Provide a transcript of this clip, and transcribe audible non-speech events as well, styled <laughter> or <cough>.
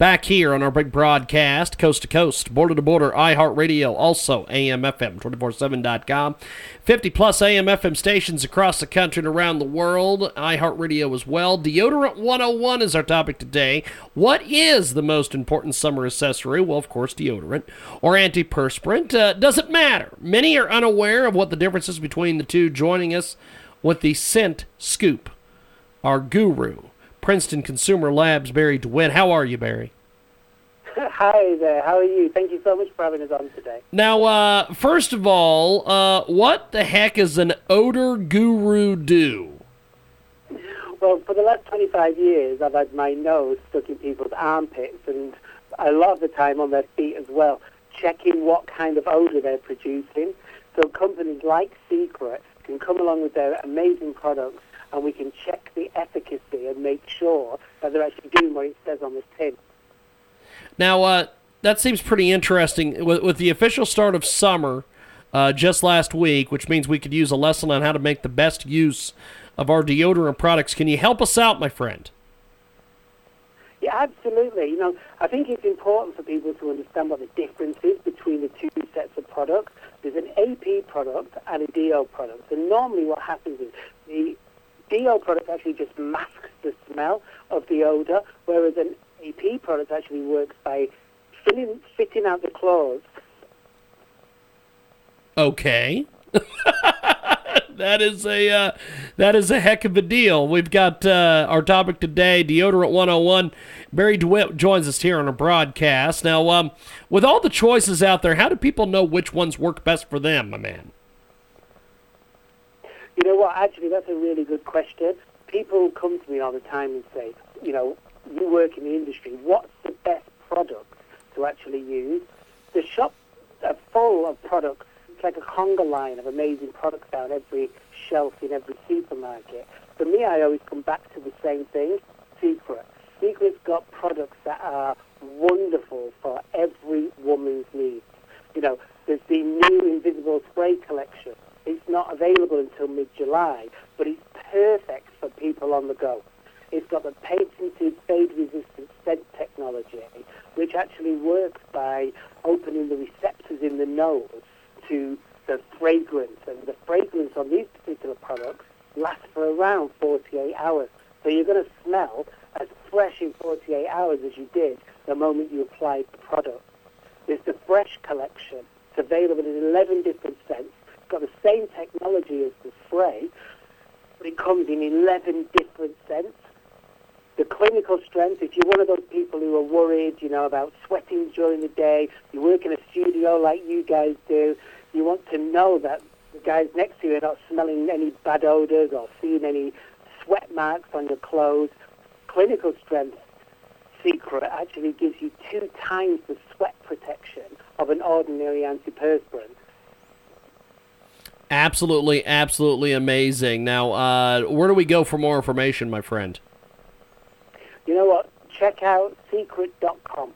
Back here on our big broadcast, coast to coast, border to border, iHeartRadio, also AMFM, 247.com. 50 plus AM/FM stations across the country and around the world. iHeartRadio as well. Deodorant 101 is our topic today. What is the most important summer accessory? Well, of course, deodorant or antiperspirant. Uh, doesn't matter. Many are unaware of what the difference is between the two. Joining us with the scent scoop, our guru, Princeton Consumer Labs, Barrie Drewitt. How are you, Barrie? <laughs> Hi there. How are you? Thank you so much for having us on today. Now, uh, first of all, uh, what the heck is an odor guru do? Well, for the last 25 years, I've had my nose stuck in people's armpits and a lot of the time on their feet as well, checking what kind of odor they're producing. So companies like Secret can come along with their amazing products and we can check the efficacy and make sure that they're actually doing what it says on the tin. Now, uh, that seems pretty interesting. With, with the official start of summer uh, just last week, which means we could use a lesson on how to make the best use of our deodorant products. Can you help us out, my friend? Yeah, absolutely. You know, I think it's important for people to understand what the difference is between the two sets of products. There's an AP product and a DO product. And normally what happens is the DO product actually just masks the smell of the odor, whereas an AP product actually works by filling, fitting out the claws. Okay. <laughs> that is a uh, that is a heck of a deal. We've got uh, our topic today, deodorant 101. Barrie Drewitt joins us here on a broadcast. Now, um, with all the choices out there, how do people know which ones work best for them, my man? You know what? Actually, that's a really good question. People come to me all the time and say, you know, you work in the industry. What's the best product to actually use? The shops are full of products. It's like a conga line of amazing products down every shelf in every supermarket. For me, I always come back to the same thing, Secret. Secret's got products that are wonderful for every woman's needs. You know, there's the new Invisible Spray collection. It's available until mid-July, but it's perfect for people on the go. It's got the patented fade-resistant scent technology, which actually works by opening the receptors in the nose to the fragrance. And the fragrance on these particular products lasts for around 48 hours. So you're going to smell as fresh in 48 hours as you did the moment you applied the product. There's the Fresh collection. It's available in 11 different scents. Same technology as the spray, but it comes in 11 different scents. The clinical strength, if you're one of those people who are worried, you know, about sweating during the day, you work in a studio like you guys do, you want to know that the guys next to you are not smelling any bad odors or seeing any sweat marks on your clothes. Clinical strength secret actually gives you two times the sweat protection of an ordinary antiperspirant. Absolutely, absolutely amazing. Now, uh, where do we go for more information, my friend? You know what? Check out secret.com.